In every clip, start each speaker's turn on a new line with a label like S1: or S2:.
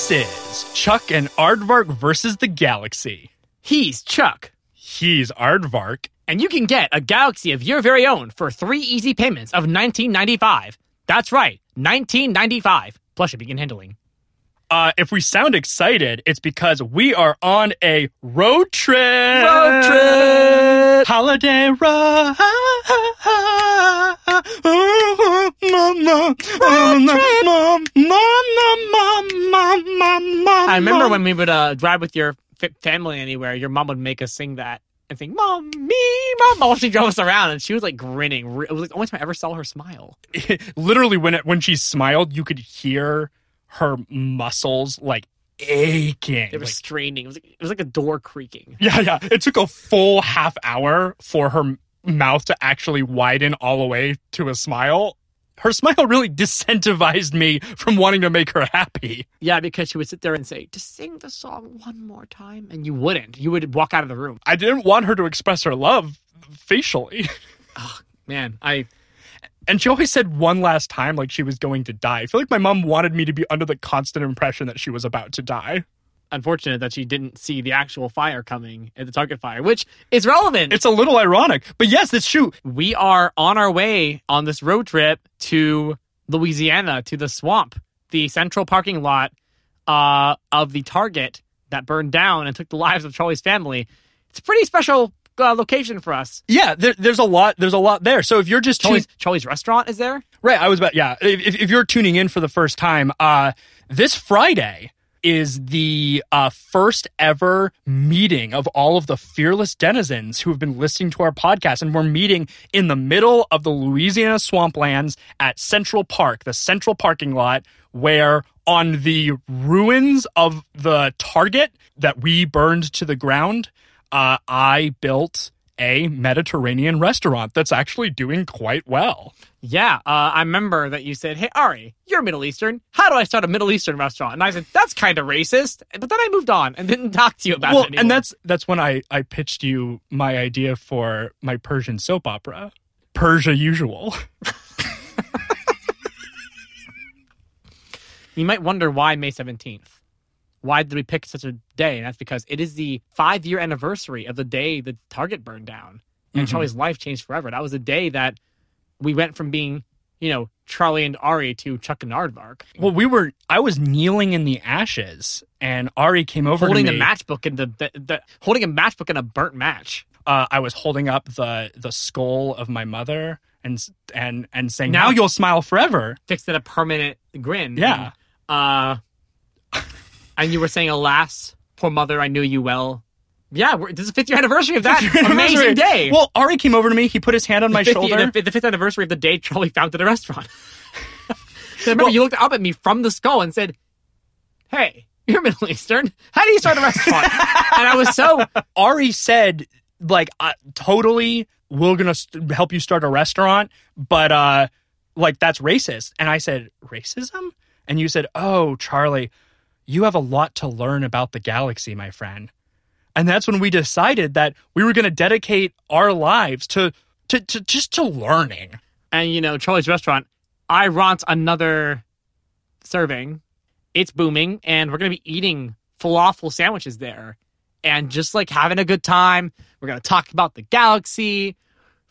S1: This is Chuck and Aardvark versus the galaxy.
S2: He's Chuck,
S1: He's Aardvark.
S2: and you can get a galaxy of your very own for three easy payments of 1995. That's right, 1995 plus shipping and handling.
S1: Uh, if we sound excited, it's because we are on a road trip.
S2: Road trip.
S1: Holiday ride.
S2: I remember when we would uh, drive with your family anywhere, your mom would make us sing that and think, "Mom, me, mom," while she drove us around, and she was like grinning. It was like the only time I ever saw her smile.
S1: literally when it when she smiled, you could hear her muscles like aching.
S2: It was
S1: Like,
S2: straining. It was like, it was like a door creaking.
S1: yeah, yeah. It took a full half hour for her mouth to actually widen all the way to a smile. Her smile really disincentivized me from wanting to make her happy.
S2: Yeah, because she would sit there and say, "Just sing the song one more time," and you wouldn't. You would walk out of the room.
S1: I didn't want her to express her love facially.
S2: oh, Man, I
S1: And she always said one last time like she was going to die. I feel like my mom wanted me to be under the constant impression that she was about to die.
S2: unfortunate that she didn't see the actual fire coming at the target fire, which is relevant.
S1: It's a little ironic, but yes, that's true.
S2: we are on our way on this road trip to Louisiana to the swamp, the central parking lot uh, of the Target that burned down and took the lives of Charlie's family. It's a pretty special uh, location for us.
S1: Yeah, there, there's a lot. There's a lot there. So if you're just
S2: Charlie's, Charlie's restaurant is there.
S1: right, I was about yeah. If, if you're tuning in for the first time, uh, this Friday is the uh, first ever meeting of all of the fearless denizens who have been listening to our podcast, and we're meeting in the middle of the Louisiana swamplands at Central Park, the central parking lot, where on the ruins of the Target that we burned to the ground, uh, I built a Mediterranean restaurant that's actually doing quite well.
S2: Yeah, uh, I remember that you said, "Hey Ari, you're Middle Eastern. How do I start a Middle Eastern restaurant?" And I said, "That's kind of racist." But then I moved on and didn't talk to you about
S1: well,
S2: it anymore.
S1: and that's that's when I I pitched you my idea for my Persian soap opera, Persia Usual.
S2: You might wonder why May 17th. Why did we pick such a day? And that's because it is the five year anniversary of the day the Target burned down and
S1: Mhm.
S2: Charlie's life changed forever. That was the day that we went from being, you know, Charlie and Ari to Chuck and Aardvark.
S1: Well, we were I was kneeling in the ashes, and Ari came over
S2: holding the matchbook and the, the, the holding a matchbook in a burnt match.
S1: uh, I was holding up the the skull of my mother and and and saying,
S2: Now-
S1: "Now you'll smile forever."
S2: Fixed it a permanent grin.
S1: Yeah.
S2: And, uh, and you were saying, alas, poor mother, I knew you well. Yeah, we're, this is the fifth year anniversary of that amazing day.
S1: Well, Ari came over to me. He put his hand on my
S2: 50
S1: shoulder.
S2: The, the fifth anniversary of the day Charlie founded a restaurant. So remember
S1: Well-
S2: you looked up at me from the skull and said, "Hey, you're Middle Eastern. How do you start a restaurant?" and I was so
S1: Ari said, like, uh, totally, we're gonna st- help you start a restaurant, but uh, like that's racist. And I said, racism? And you said, oh, Charlie, you have a lot to learn about the galaxy, my friend. And that's when we decided that we were gonna dedicate our lives to to, to just to learning.
S2: and you know Charlie's restaurant. I want another serving. It's booming, and we're gonna be eating falafel sandwiches there, and just like having a good time. We're gonna talk about the galaxy.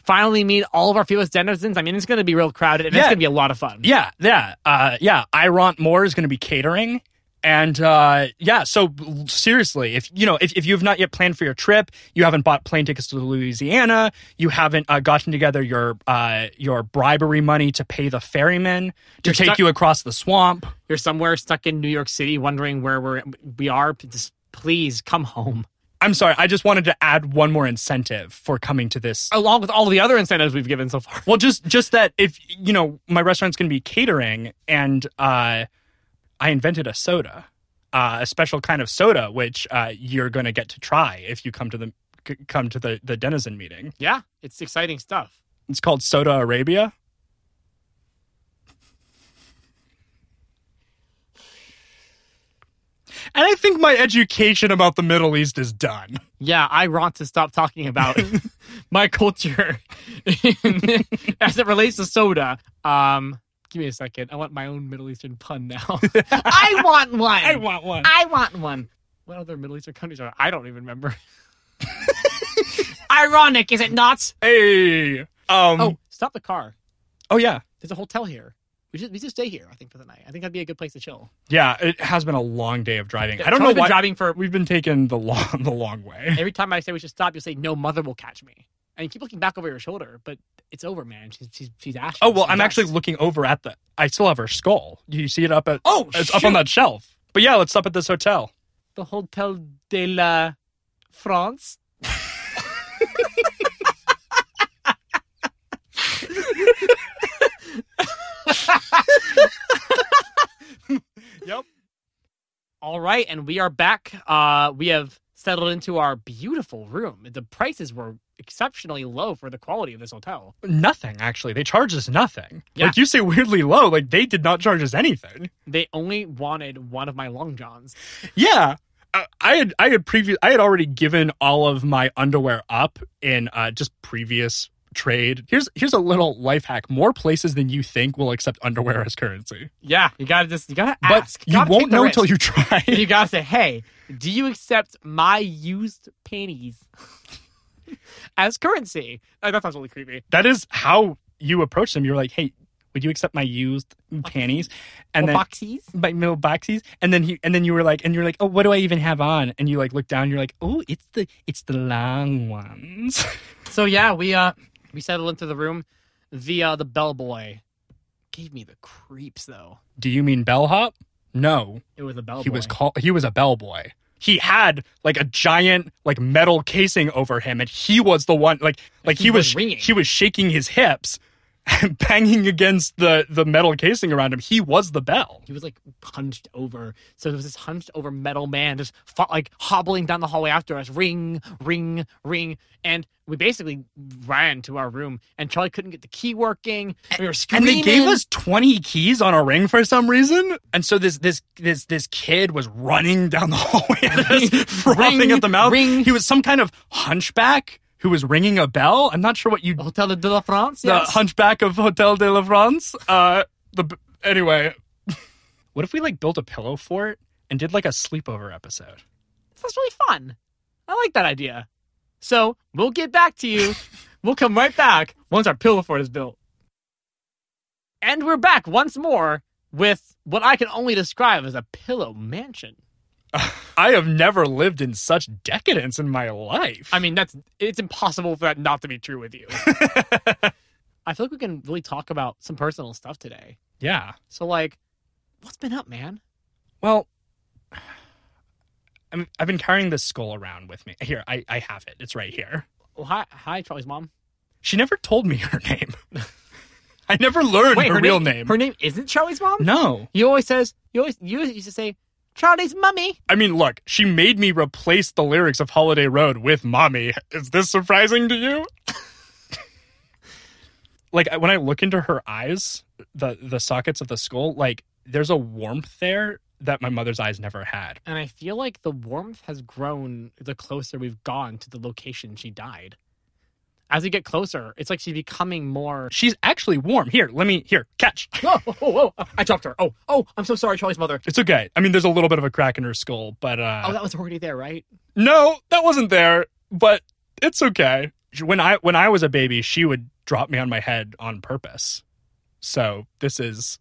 S2: Finally, meet all of our fearless denizens. I mean, it's gonna be real crowded, and it's gonna be a lot of fun.
S1: Yeah, yeah, uh, yeah. I want more is going to be catering, and uh, yeah. So seriously, if you know, if, if you have not yet planned for your trip, you haven't bought plane tickets to Louisiana, you haven't uh, gotten together your uh, your bribery money to pay the ferryman to
S2: You're
S1: take
S2: stuck-
S1: you across the swamp.
S2: You're somewhere stuck in New York City, wondering where we're we are. Just please come home.
S1: I'm sorry, I just wanted to add one more incentive for coming to this.
S2: Along with all the other incentives we've given so far.
S1: Well, just just that if you know my restaurant's going to be catering, and uh, I invented a soda, uh, a special kind of soda, which uh, you're going to get to try if you come to the come to the the denizen meeting.
S2: Yeah, it's exciting stuff.
S1: It's called Soda Arabia. And I think my education about the Middle East is done.
S2: Yeah, I want to stop talking about my culture as it relates to soda. Um, Give me a second. I want my own Middle Eastern pun now. I want one.
S1: I want one.
S2: I want one. What other Middle Eastern countries are? I don't even remember. Ironic, is it not?
S1: Hey. Um.
S2: Oh, stop the car.
S1: oh yeah.
S2: There's a hotel here. We should we should stay here. I think for the night. I think that'd be a good place to chill.
S1: Yeah. It has been a long day of driving. I don't know
S2: been
S1: why
S2: driving for
S1: we've been taking the long the long way.
S2: every time I say we should stop, you'll say no. Mother will catch me, and you keep looking back over your shoulder, but it's over, man. She's she's she's ashes.
S1: Oh well,
S2: She's
S1: I'm actually looking over at the. I still have her skull. You see it up at.
S2: Oh,
S1: it's up on that shelf. But yeah, let's stop at this hotel.
S2: the Hotel de la France.
S1: Yep.
S2: All right, and we are back. Uh, we have settled into our beautiful room. The prices were exceptionally low for the quality of this hotel.
S1: Nothing actually. They charged us nothing.
S2: Yeah.
S1: Like you say, weirdly low. Like they did not charge us anything.
S2: They only wanted one of my long johns.
S1: Yeah. Uh, I had I had previous I had already given all of my underwear up in uh, just previous trade. Here's here's a little life hack. More places than you think will accept underwear as currency.
S2: Yeah, you gotta just you gotta
S1: But
S2: ask.
S1: you
S2: gotta
S1: won't know
S2: risk.
S1: until you try.
S2: you gotta say, "Hey, do you accept my used panties as currency?" That sounds really creepy.
S1: that is how you approach them. You're like, hey, would you accept my used panties? And then
S2: boxies.
S1: my middle boxies. And then he and then you were like, and you're like, oh, what do I even have on? And you like look down. You're like, oh, it's the it's the long ones.
S2: So yeah, we uh we settled into the room. The uh the bellboy gave me the creeps though.
S1: do you mean bellhop? No,
S2: It was a bellboy.
S1: he was called. He was a bellboy. He had like a giant like metal casing over him, and he was the one like like
S2: He
S1: he,
S2: was
S1: was, he was shaking his hips, banging against the the metal casing around him. He was the bell.
S2: He was like hunched over. So there was this hunched over metal man just fought, like hobbling down the hallway after us. Ring, ring, ring. And we basically ran to our room and Charlie couldn't get the key working. We were screaming.
S1: And they gave us 20 keys on a ring for some reason. And so this this this this kid was running down the hallway at us, frothing
S2: Ring,
S1: at the mouth.
S2: ring.
S1: He was some kind of hunchback who was ringing a bell. I'm not sure what you
S2: Hotel de la France.
S1: the
S2: Yes.
S1: hunchback of Hotel de la France. Uh the anyway, what if we like built a pillow fort and did like a sleepover episode?
S2: That's really fun. I like that idea. So we'll get back to you. we'll come right back once our pillow fort is built. And we're back once more with what I can only describe as a pillow mansion.
S1: I have never lived in such decadence in my life.
S2: I mean, that's it's impossible for that not to be true with you. I feel like we can really talk about some personal stuff today.
S1: yeah.
S2: So, like, what's been up, man?
S1: Well, I'm, I've been carrying this skull around with me. Here, I, I have it. It's right here.
S2: Well, hi, hi, Charlie's mom.
S1: She never told me her name. I never learned her, real name.
S2: Her name isn't Charlie's mom.
S1: no.
S2: You always says you always you used to say Charlie's mummy.
S1: I mean, look, she made me replace the lyrics of Holiday Road with Mommy. Is this surprising to you? like when I look into her eyes, the the sockets of the skull, like there's a warmth there that my mother's eyes never had.
S2: And I feel like the warmth has grown the closer we've gone to the location she died. As we get closer, it's like she's becoming more.
S1: She's actually warm. Here, let me here, catch.
S2: Oh, oh, oh, oh, I dropped her. Oh, oh, I'm so sorry, Charlie's mother.
S1: It's okay. I mean, there's a little bit of a crack in her skull, but uh
S2: Oh, that was already there, right?
S1: No, that wasn't there, but it's okay. When I when I was a baby, she would drop me on my head on purpose. So, this is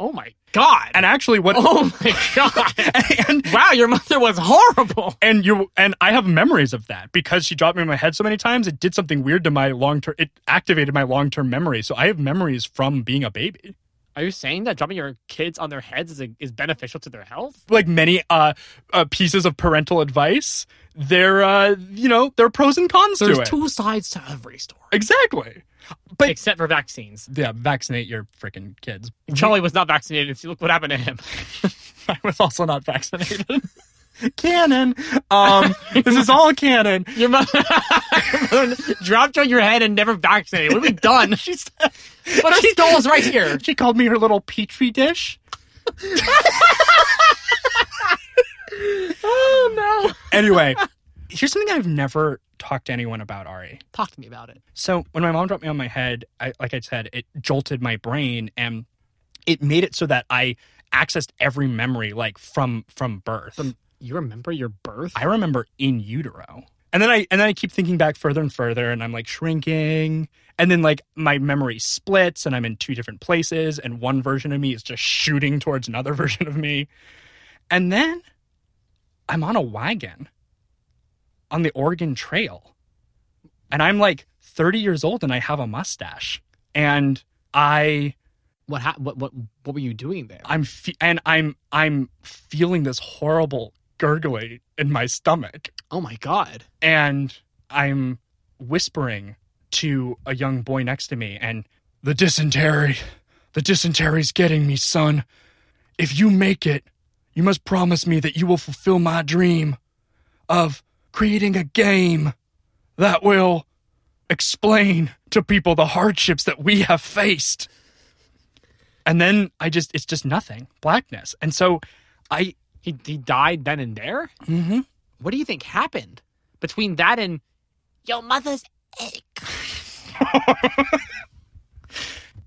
S2: Oh my god.
S1: and actually what
S2: oh my god.
S1: and
S2: wow, your mother was horrible.
S1: and you and I have memories of that because she dropped me on my head so many times. It did something weird to my long term. It activated my long term memory. So I have memories from being a baby.
S2: Are you saying that dropping your kids on their heads is, is beneficial to their health?
S1: Like many uh, uh pieces of parental advice, there uh you know there are pros and cons
S2: There's
S1: to it.
S2: two sides to every story.
S1: exactly. But
S2: Except for vaccines.
S1: yeah, vaccinate your freaking kids.
S2: Charlie was not vaccinated. See, look what happened to him.
S1: I was also not vaccinated. canon. Um, this is all canon.
S2: Your mother, your mother dropped on your head and never vaccinated. What have we done?
S1: She's,
S2: But her skull's right here.
S1: she called me her little petri dish.
S2: Oh no!
S1: Anyway, here's something I've never talked to anyone about, Ari.
S2: Talk to me about it.
S1: So when my mom dropped me on my head, I, like I said, it jolted my brain, and it made it so that I accessed every memory like from from birth.
S2: From- You remember your birth?
S1: I remember in utero. And then I and then I keep thinking back further and further and I'm like shrinking. And then like my memory splits and I'm in two different places and one version of me is just shooting towards another version of me. And then I'm on a wagon on the Oregon Trail. And I'm like 30 years old and I have a mustache. And I
S2: what, ha- what what what were you doing there?
S1: I'm fe- and I'm I'm feeling this horrible gurgling in my stomach
S2: oh my god.
S1: and I'm whispering to a young boy next to me and the dysentery the dysentery's getting me son if you make it you must promise me that you will fulfill my dream of creating a game that will explain to people the hardships that we have faced and then i just it's just nothing blackness and so i
S2: He he died then and there?
S1: mhm.
S2: What do you think happened between that and your mother's egg?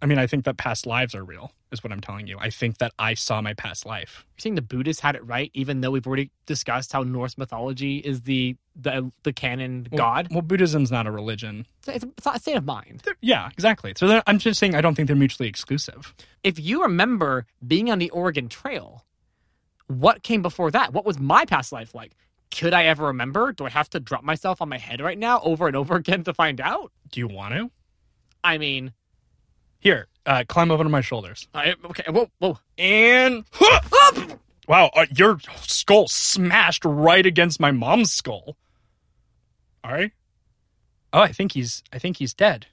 S1: I mean, I think that past lives are real, is what I'm telling you. I think that I saw my past life.
S2: You're saying the Buddhists had it right, even though we've already discussed how Norse mythology is the the the canon god.
S1: Well, Buddhism's not a religion.
S2: It's, it's not a state of mind.
S1: They're- yeah, exactly. So I'm just saying I don't think they're mutually exclusive.
S2: If you remember being on the Oregon Trail, what came before that? What was my past life like? Could I ever remember? Do I have to drop myself on my head right now over and over again to find out?
S1: Do you want to?
S2: I mean,
S1: Here, uh, climb up onto my shoulders.
S2: I, okay, whoa, whoa.
S1: And. Wow, uh, your skull smashed right against my mom's skull. All right. Oh, I think he's. I think he's dead.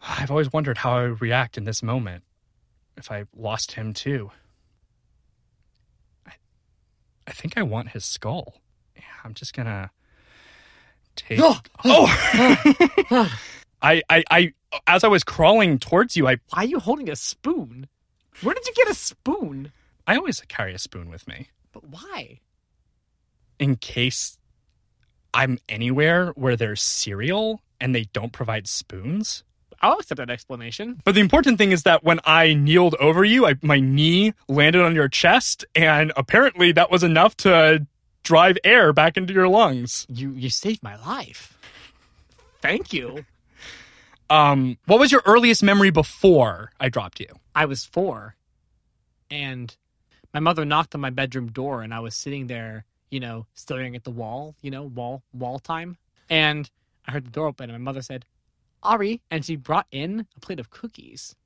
S1: I've always wondered how I would react in this moment if I lost him too. I, I think I want his skull. Yeah, I'm just gonna take.
S2: Oh,
S1: Oh! I, I, I, as I was crawling towards you, I,
S2: why are you holding a spoon? Where did you get a spoon?
S1: I always carry a spoon with me.
S2: But why?
S1: in case I'm anywhere where there's cereal and they don't provide spoons.
S2: I'll accept that explanation.
S1: But the important thing is that when I kneeled over you, I, my knee landed on your chest, and apparently that was enough to drive air back into your lungs.
S2: You you saved my life. Thank you.
S1: Um, what was your earliest memory before I dropped you?
S2: I was four, and my mother knocked on my bedroom door, and I was sitting there, you know, staring at the wall, you know, wall wall time. And I heard the door open, and my mother said, "Ari," and she brought in a plate of cookies.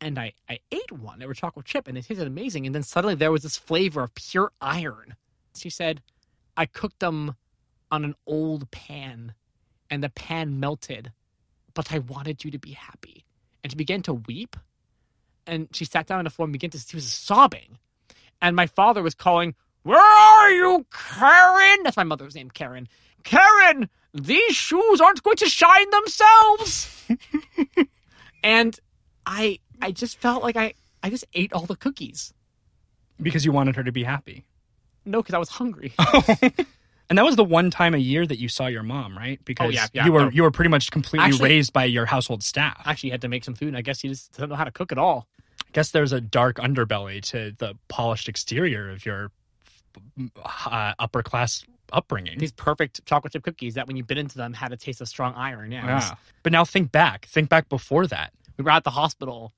S2: And I, I ate one. They were chocolate chip, and it tasted amazing. And then suddenly there was this flavor of pure iron. She said, "I cooked them on an old pan, and the pan melted, but I wanted you to be happy." And she began to weep. And she sat down on the floor and began to she was sobbing. And my father was calling where are you karen? That's my mother's name karen. Karen these shoes aren't going to shine themselves. And i i just felt like i i just ate all the cookies.
S1: Because you wanted her to be happy.
S2: no because i was hungry
S1: And that was the one time a year that you saw your mom, right? Because
S2: yeah, yeah.
S1: you were
S2: Oh.
S1: you were pretty much completely
S2: Actually-
S1: raised by your household staff.
S2: Actually had to make some food and i guess you just doesn't know how to cook at all
S1: I guess there's a dark underbelly to the polished exterior of your uh, upper class upbringing.
S2: these perfect chocolate chip cookies that when you bit into them had a taste of strong iron yeah,
S1: yeah. But now think back. Think back before that.
S2: we were at the hospital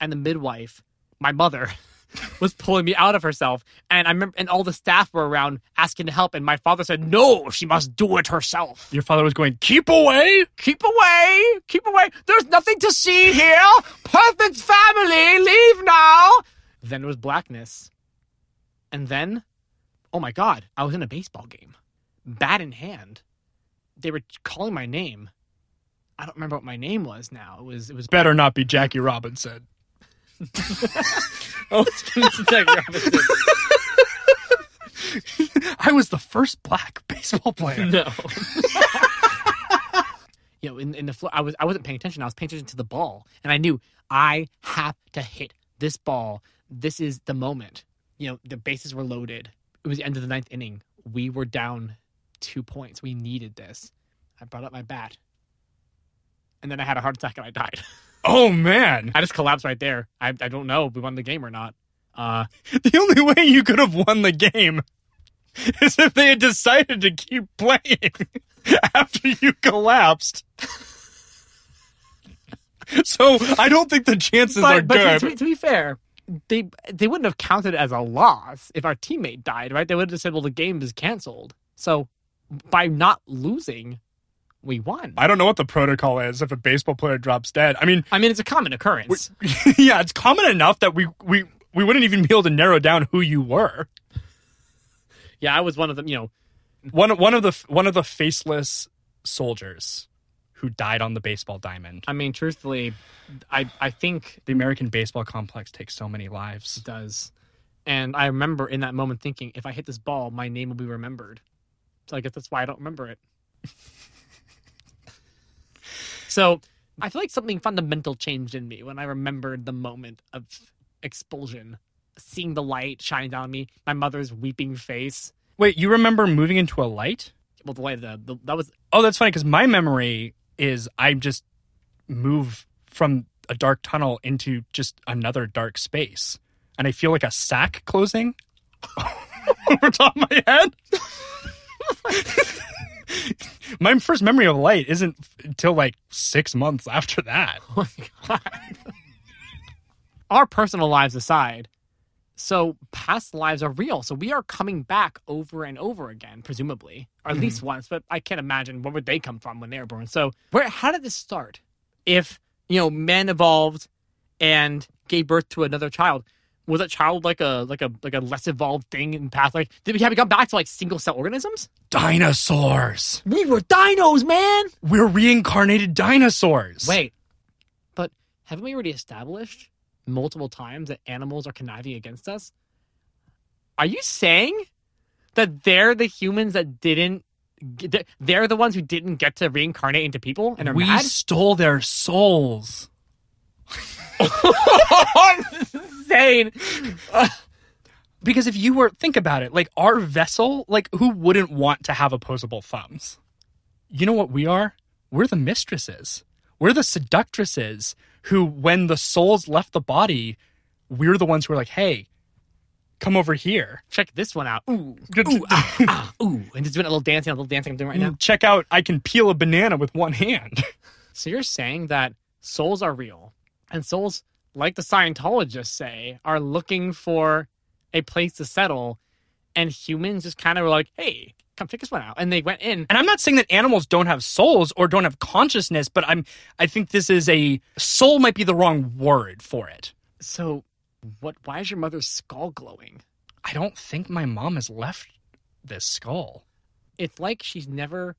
S2: and the midwife my mother was pulling me out of herself. And i remember and all the staff were around asking to help. And my father said no she must do it herself.
S1: Your father was going, keep away.
S2: keep away keep away. There's nothing to see here. Perfect family. Leave now. Then it was blackness. And then oh my god i was in a baseball game. Bat in hand. They were calling my name. I don't remember what my name was now. It was it was
S1: Better not be Jackie Robinson.
S2: Oh, it's gonna Jackie Robinson.
S1: I was the first black baseball player.
S2: No. you know, in, in the floor, I was I wasn't paying attention. I was paying attention to the ball, and I knew I have to hit this ball. This is the moment. You know, the bases were loaded. It was the end of the ninth inning. We were down two points. We needed this. I brought up my bat, and then I had a heart attack and I died.
S1: Oh man.
S2: I just collapsed right there. I, I don't know if we won the game or not. Uh,
S1: The only way you could have won the game is if they had decided to keep playing after you collapsed. So I don't think the chances are
S2: but, but to,
S1: good.
S2: to be, to be fair, they they wouldn't have counted as a loss if our teammate died, right? They would have just said, "Well, the game is canceled." So by not losing, we won.
S1: I don't know what the protocol is if a baseball player drops dead. I mean,
S2: I mean, it's a common occurrence.
S1: yeah, it's common enough that we we we wouldn't even be able to narrow down who you were.
S2: yeah, I was one of them. You know,
S1: One one of the one of the faceless soldiers who died on the baseball diamond.
S2: I mean, truthfully, I I think
S1: The American baseball complex takes so many lives.
S2: it does. And I remember in that moment thinking, if I hit this ball, my name will be remembered. So I guess that's why I don't remember it. so I feel like something fundamental changed in me when I remembered the moment of expulsion, seeing the light shining down on me, my mother's weeping face.
S1: Wait, you remember moving into a light?
S2: Well, the light, the, the that was
S1: Oh, that's funny because my memory is I just move from a dark tunnel into just another dark space, and I feel like a sack closing over top of my head. my first memory of light isn't until like six months after that.
S2: Oh my god. Our personal lives aside, so past lives are real. So we are coming back over and over again, presumably, or at mm-hmm. least once. But I can't imagine where would they come from when they were born. So where? How did this start? If you know, men evolved and gave birth to another child. Was that child like a like a like a less evolved thing in past? Like, did we have we gone back to like single cell organisms?
S1: Dinosaurs.
S2: We were dinos, man.
S1: We're reincarnated dinosaurs.
S2: Wait, but haven't we already established multiple times that animals are conniving against us? Are you saying that they're the humans that didn't? They're the ones who didn't get to reincarnate into people and are
S1: we
S2: mad.
S1: stole their souls.
S2: Insane.
S1: Because if you were think about it, like our vessel, like who wouldn't want to have opposable thumbs? You know what we are? We're the mistresses. We're the seductresses who, when the souls left the body, we're the ones who are like, hey, come over here.
S2: Check this one out. Ooh,
S1: Good-
S2: ooh, ah, ah, ooh, and just doing a little dancing, a little dancing I'm doing right now.
S1: Check out, I can peel a banana with one hand.
S2: So you're saying that souls are real, and souls, like the Scientologists say, are looking for a place to settle, and humans just kind of were like, "Hey, come check this one out," and they went in.
S1: And I'm not saying that animals don't have souls or don't have consciousness, but I'm I think this is a soul might be the wrong word for it.
S2: So, what? Why is your mother's skull glowing?
S1: I don't think my mom has left this skull.
S2: It's like she's never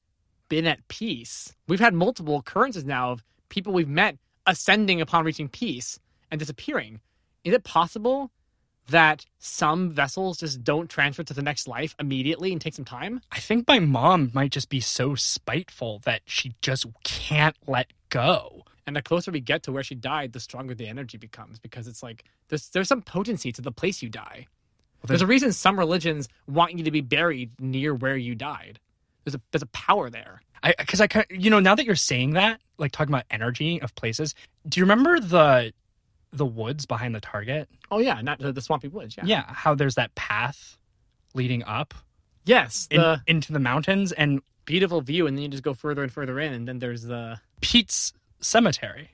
S2: been at peace. We've had multiple occurrences now of people we've met ascending upon reaching peace and disappearing. Is it possible that some vessels just don't transfer to the next life immediately and take some time?
S1: I think my mom might just be so spiteful that she just can't let go.
S2: And the closer we get to where she died, the stronger the energy becomes because it's like there's there's some potency to the place you die. There's a reason some religions want you to be buried near where you died. There's a there's a power there.
S1: I because I ki- you know now that you're saying that, like talking about energy of places. Do you remember the the woods behind the target?
S2: Oh yeah, not the, the swampy woods. Yeah.
S1: Yeah, how there's that path leading up
S2: Yes,
S1: in, into the mountains and
S2: beautiful view, and then you just go further and further in, and then there's the
S1: Pete's cemetery.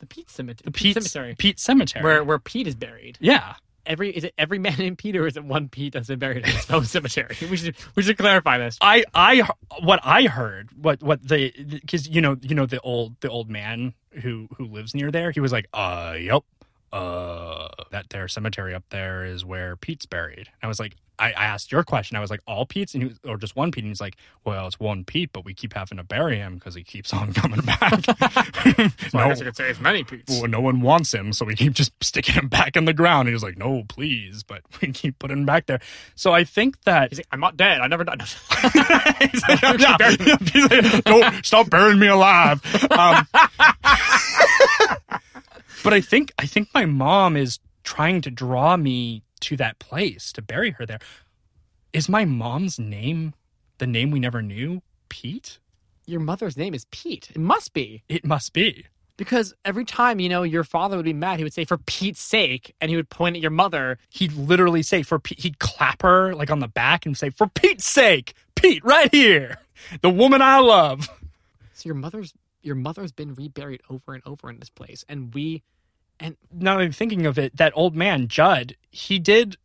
S2: the Pete cemetery.
S1: The
S2: Pete
S1: Pete's,
S2: cemetery,
S1: Pete cemetery.
S2: where where Pete is buried.
S1: yeah.
S2: Every is it every man in Pete, or is it one Pete that's been buried in his own cemetery? We should we should clarify this.
S1: I I what I heard what what the because you know you know the old the old man who who lives near there he was like uh yep uh that there cemetery up there is where Pete's buried I was like I, I asked your question I was like all Pete's and he was, or just one Pete and he's like well it's one Pete but we keep having to bury him because he keeps on coming back
S2: So I
S1: no,
S2: guess you could say it's many Pete's.
S1: well, no one wants him so we keep just sticking him back in the ground and he was like no please but we keep putting him back there so I think that
S2: He's like, I'm not dead. I never died.
S1: He's like, "Yeah, yeah." He's like, Don't stop burying me alive. Um, but I think I think my mom is trying to draw me to that place to bury her there. Is my mom's name the name we never knew? Pete?
S2: Your mother's name is Pete. It must be.
S1: It must be.
S2: Because every time, you know, your father would be mad, he would say, for Pete's sake, and he would point at your mother.
S1: He'd literally say, "For Pete," he'd clap her like on the back and say, "For Pete's sake, Pete, right here, the woman I love."
S2: So your mother's your mother's been reburied over and over in this place. And we
S1: now I'm thinking of it, that old man, Judd, he did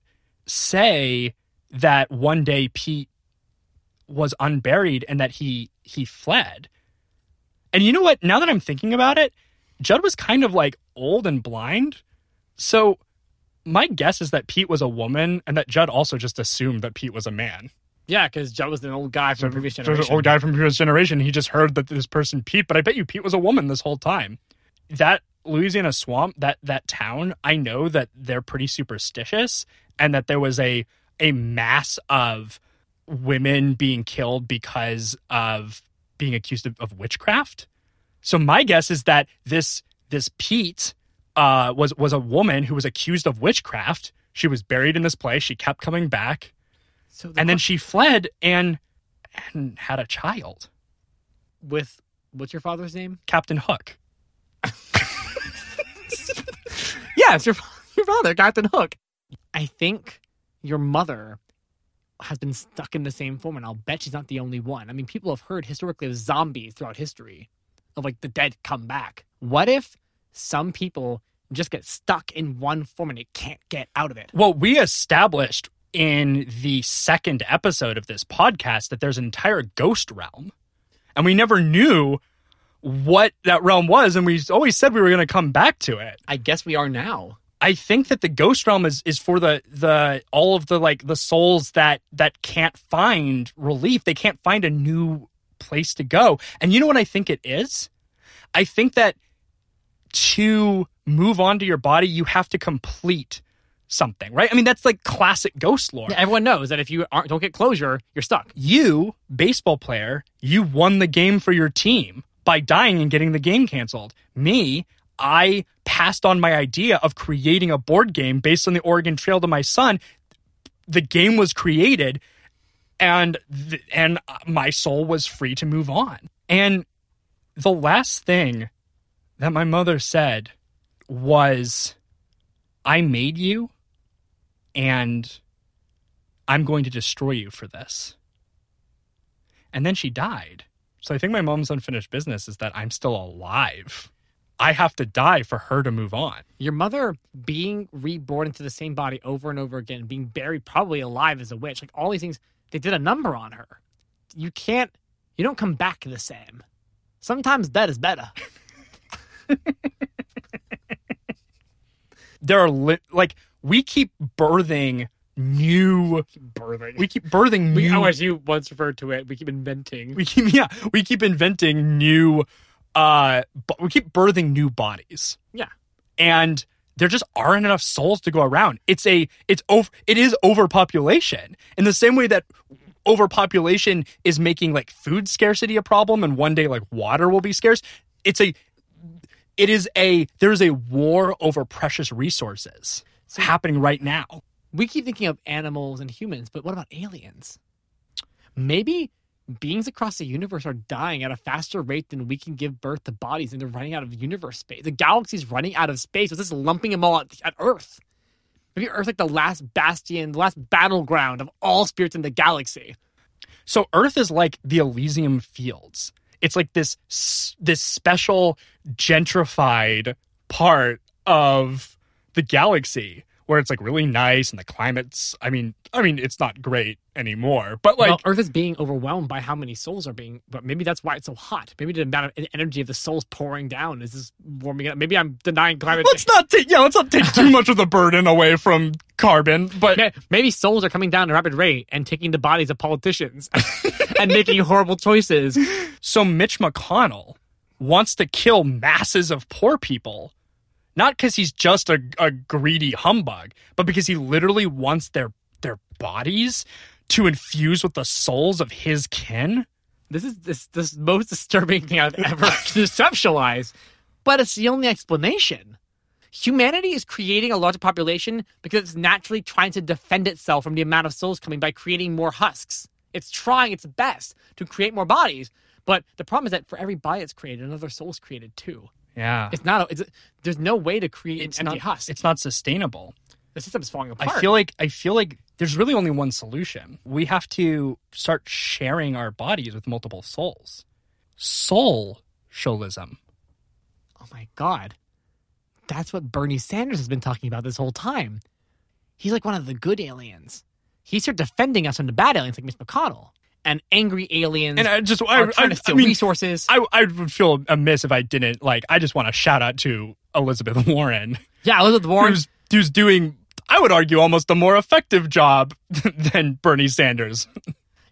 S1: say that one day Pete was unburied and that he he fled. And you know what? Now that I'm thinking about it, Judd was kind of like old and blind. So my guess is that Pete was a woman and that Judd also just assumed that Pete was a man.
S2: Yeah, because Judd was an old guy from the previous
S1: So
S2: generation.
S1: the old guy from previous generation. He just heard that this person Pete, but I bet you Pete was a woman this whole time. That Louisiana swamp, that that town, I know that they're pretty superstitious, and that there was a a mass of women being killed because of being accused of, of witchcraft. So my guess is that this this Pete uh, was was a woman who was accused of witchcraft. She was buried in this place. She kept coming back
S2: So the
S1: and then she fled and and had a child
S2: with what's your father's name?
S1: captain hook
S2: Yeah, it's your your father, Captain Hook. I think your mother has been stuck in the same form, and I'll bet she's not the only one. I mean, people have heard historically of zombies throughout history, of like the dead come back. What if some people just get stuck in one form and it can't get out of it?
S1: well we established in the second episode of this podcast that there's an entire ghost realm and we never knew what that realm was and we always said we were going to come back to it
S2: I guess we are now.
S1: I think that the ghost realm is is for the the all of the like the souls that that can't find relief. They can't find a new place to go. And you know what I think it is? I think that to move on to your body, you have to complete something, right? I mean, that's like classic ghost lore.
S2: Yeah, everyone knows that if you aren't, don't get closure, you're stuck.
S1: You, baseball player, you won the game for your team by dying and getting the game canceled. Me, I passed on my idea of creating a board game based on the Oregon Trail to my son. The game was created and th- and my soul was free to move on. And the last thing that my mother said was I made you and I'm going to destroy you for this. And then she died. So I think my mom's unfinished business is that I'm still alive. I have to die for her to move on.
S2: Your mother being reborn into the same body over and over again, being buried probably alive as a witch, like all these things, they did a number on her. You can't, you don't come back the same. Sometimes dead is better.
S1: There are li- like we keep birthing new
S2: Birthing.
S1: we keep birthing
S2: We,
S1: new
S2: oh, as you once referred to it, we keep inventing.
S1: we keep yeah we keep inventing new uh but we keep birthing new bodies
S2: Yeah.
S1: and there just aren't enough souls to go around it's a it's over it is overpopulation in the same way that overpopulation is making like food scarcity a problem and one day like water will be scarce it's a it is a there's a war over precious resources happening right now
S2: we keep thinking of animals and humans, but what about aliens? Maybe beings across the universe are dying at a faster rate than we can give birth to bodies, and they're running out of universe space. The galaxy's running out of space. It's just lumping them all at, at Earth. Maybe Earth's like the last bastion, the last battleground of all spirits in the galaxy.
S1: So Earth is like the Elysium Fields. It's like this this special gentrified part of the galaxy where it's like really nice and the climate's I mean I mean it's not great anymore, but like
S2: well, Earth is being overwhelmed by how many souls are being. But maybe that's why it's so hot. Maybe the amount of energy of the souls pouring down is just warming it up. Maybe I'm denying climate
S1: let's
S2: change.
S1: not take yeah, let's not take too much of the burden away from carbon, but
S2: Maybe souls are coming down at a rapid rate and taking the bodies of politicians and making horrible choices.
S1: So Mitch McConnell wants to kill masses of poor people, not because he's just a, a greedy humbug, but because he literally wants their their bodies to infuse with the souls of his kin.
S2: This is this this most disturbing thing I've ever conceptualized, but it's the only explanation. Humanity is creating a larger population because it's naturally trying to defend itself from the amount of souls coming by creating more husks. It's trying its best to create more bodies, but the problem is that for every body that's created, another soul is created too.
S1: Yeah.
S2: It's not. It's there's no way to create
S1: It's
S2: an empty
S1: not
S2: husk.
S1: it's not sustainable.
S2: the system is falling apart.
S1: I feel like I feel like there's really only one solution. We have to start sharing our bodies with multiple souls. Soul socialism.
S2: oh my god, that's what Bernie Sanders has been talking about this whole time. He's like one of the good aliens. He started defending us from the bad aliens like Mitch McConnell and angry aliens
S1: And I just I,
S2: are trying
S1: I,
S2: to steal
S1: I mean,
S2: resources.
S1: I I would feel amiss if I didn't like. I just want to shout out to Elizabeth Warren,
S2: yeah, Elizabeth Warren.
S1: who's who's doing. I would argue almost a more effective job than Bernie Sanders.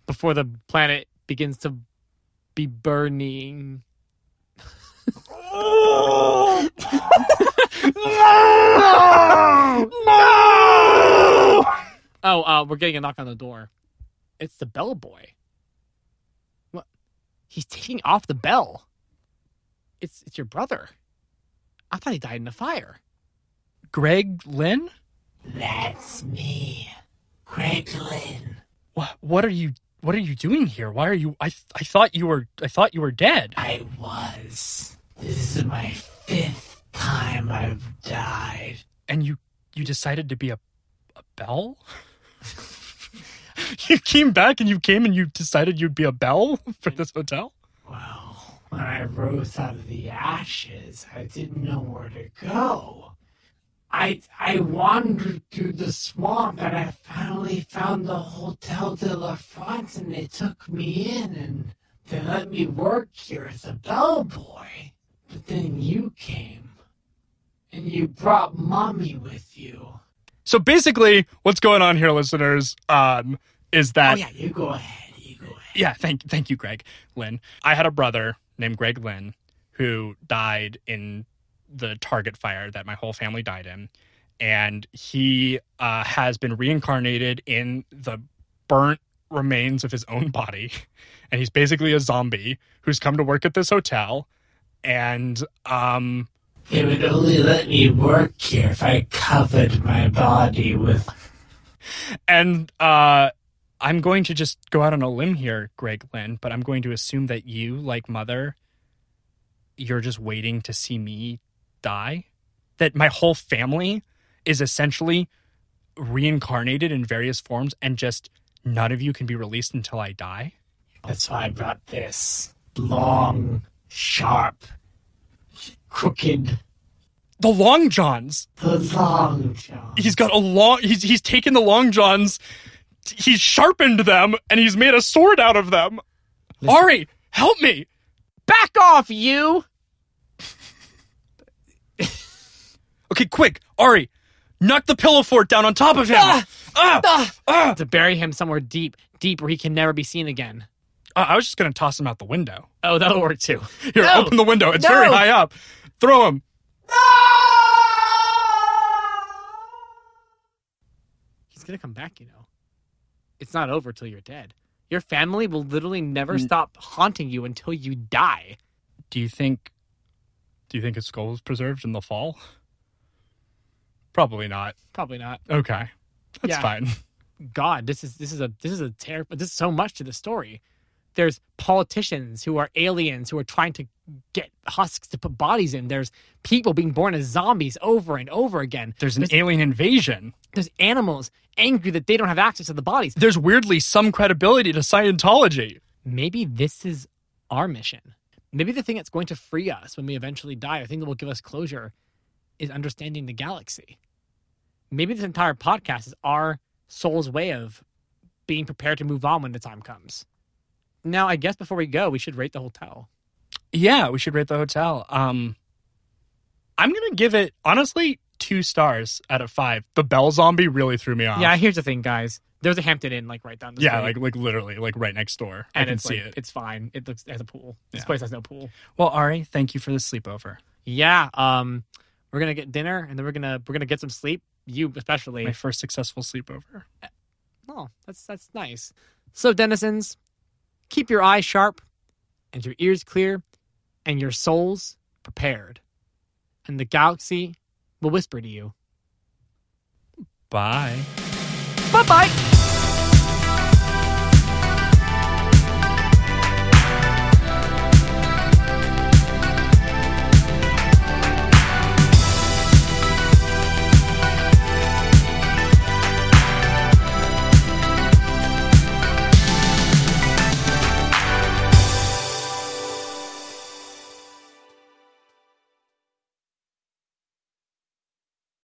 S2: before the planet begins to be burning. no! no! Oh, uh, we're getting a knock on the door. It's the bellboy. He's taking off the bell. It's it's your brother. I thought he died in a fire.
S1: Greg Lynn,
S2: That's me, Greg Lynn.
S1: what what are you what are you doing here? Why are you? I I thought you were I thought you were dead.
S3: I was. This is my fifth time I've died.
S1: and you you decided to be a a bell you came back and you came and you decided you'd be a bell for this hotel
S3: Well, when I rose out of the ashes, I didn't know where to go. I I wandered through the swamp and I finally found the Hotel de la France and they took me in and they let me work here as a bellboy. But then you came and you brought mommy with you.
S1: so basically what's going on here listeners um is that
S3: Oh yeah, you go ahead. You go ahead.
S1: yeah thank thank you greg lynn i had a brother named greg lynn who died in the target fire that my whole family died in and he uh, has been reincarnated in the burnt remains of his own body and he's basically a zombie who's come to work at this hotel and um
S3: They would only let me work here if I covered my body with.
S1: and uh i'm going to just go out on a limb here greg lynn but i'm going to assume that you like mother you're just waiting to see me die? That my whole family is essentially reincarnated in various forms and just none of you can be released until i die?
S3: That's why I brought this long, sharp, crooked,
S1: the long johns?
S3: The long johns.
S1: he's got a long he's he's taken the long johns he's sharpened them and he's made a sword out of them ari help me
S2: Back off, you!
S1: Okay, quick, Ari, knock the pillow fort down on top of him.
S2: Ah!
S1: Ah! Ah!
S2: To bury him somewhere deep, deep where he can never be seen again.
S1: Uh, I was just gonna toss him out the window.
S2: Oh, that'll work too.
S1: Here,
S2: No!
S1: open the window. It's
S2: No!
S1: very high up. Throw him. No!
S2: He's gonna come back, you know. It's not over till you're dead. Your family will literally never
S1: Mm.
S2: stop haunting you until you die.
S1: Do you think? Do you think his skull was preserved in the fall? Probably not.
S2: Probably not.
S1: Okay, that's
S2: Yeah.
S1: fine.
S2: God, this is this is a this is a terrible. This is so much to the story. There's politicians who are aliens who are trying to get husks to put bodies in. There's people being born as zombies over and over again.
S1: There's an alien invasion.
S2: There's animals angry that they don't have access to the bodies.
S1: There's weirdly some credibility to Scientology.
S2: Maybe this is our mission. Maybe the thing that's going to free us when we eventually die, the thing that will give us closure, is understanding the galaxy. Maybe this entire podcast is our soul's way of being prepared to move on when the time comes. Now, I guess before we go, we should rate the hotel.
S1: Yeah, we should rate the hotel. Um, I'm gonna give it honestly two stars out of five. The bell zombie really threw me off.
S2: Yeah, here's the thing, guys. There's a Hampton Inn like right down the
S1: yeah,
S2: street.
S1: like like literally like right next door. I
S2: and
S1: can
S2: it's
S1: see
S2: like,
S1: it.
S2: It's fine. It looks it has a pool. This
S1: Yeah.
S2: place has no pool.
S1: Well, Ari, thank you for the sleepover.
S2: Yeah. Um, we're gonna get dinner and then we're gonna we're gonna get some sleep. You especially.
S1: My first successful sleepover.
S2: Oh, that's that's nice. So, denizens, keep your eyes sharp and your ears clear and your souls prepared. And the galaxy will whisper to you.
S1: Bye.
S2: Bye bye.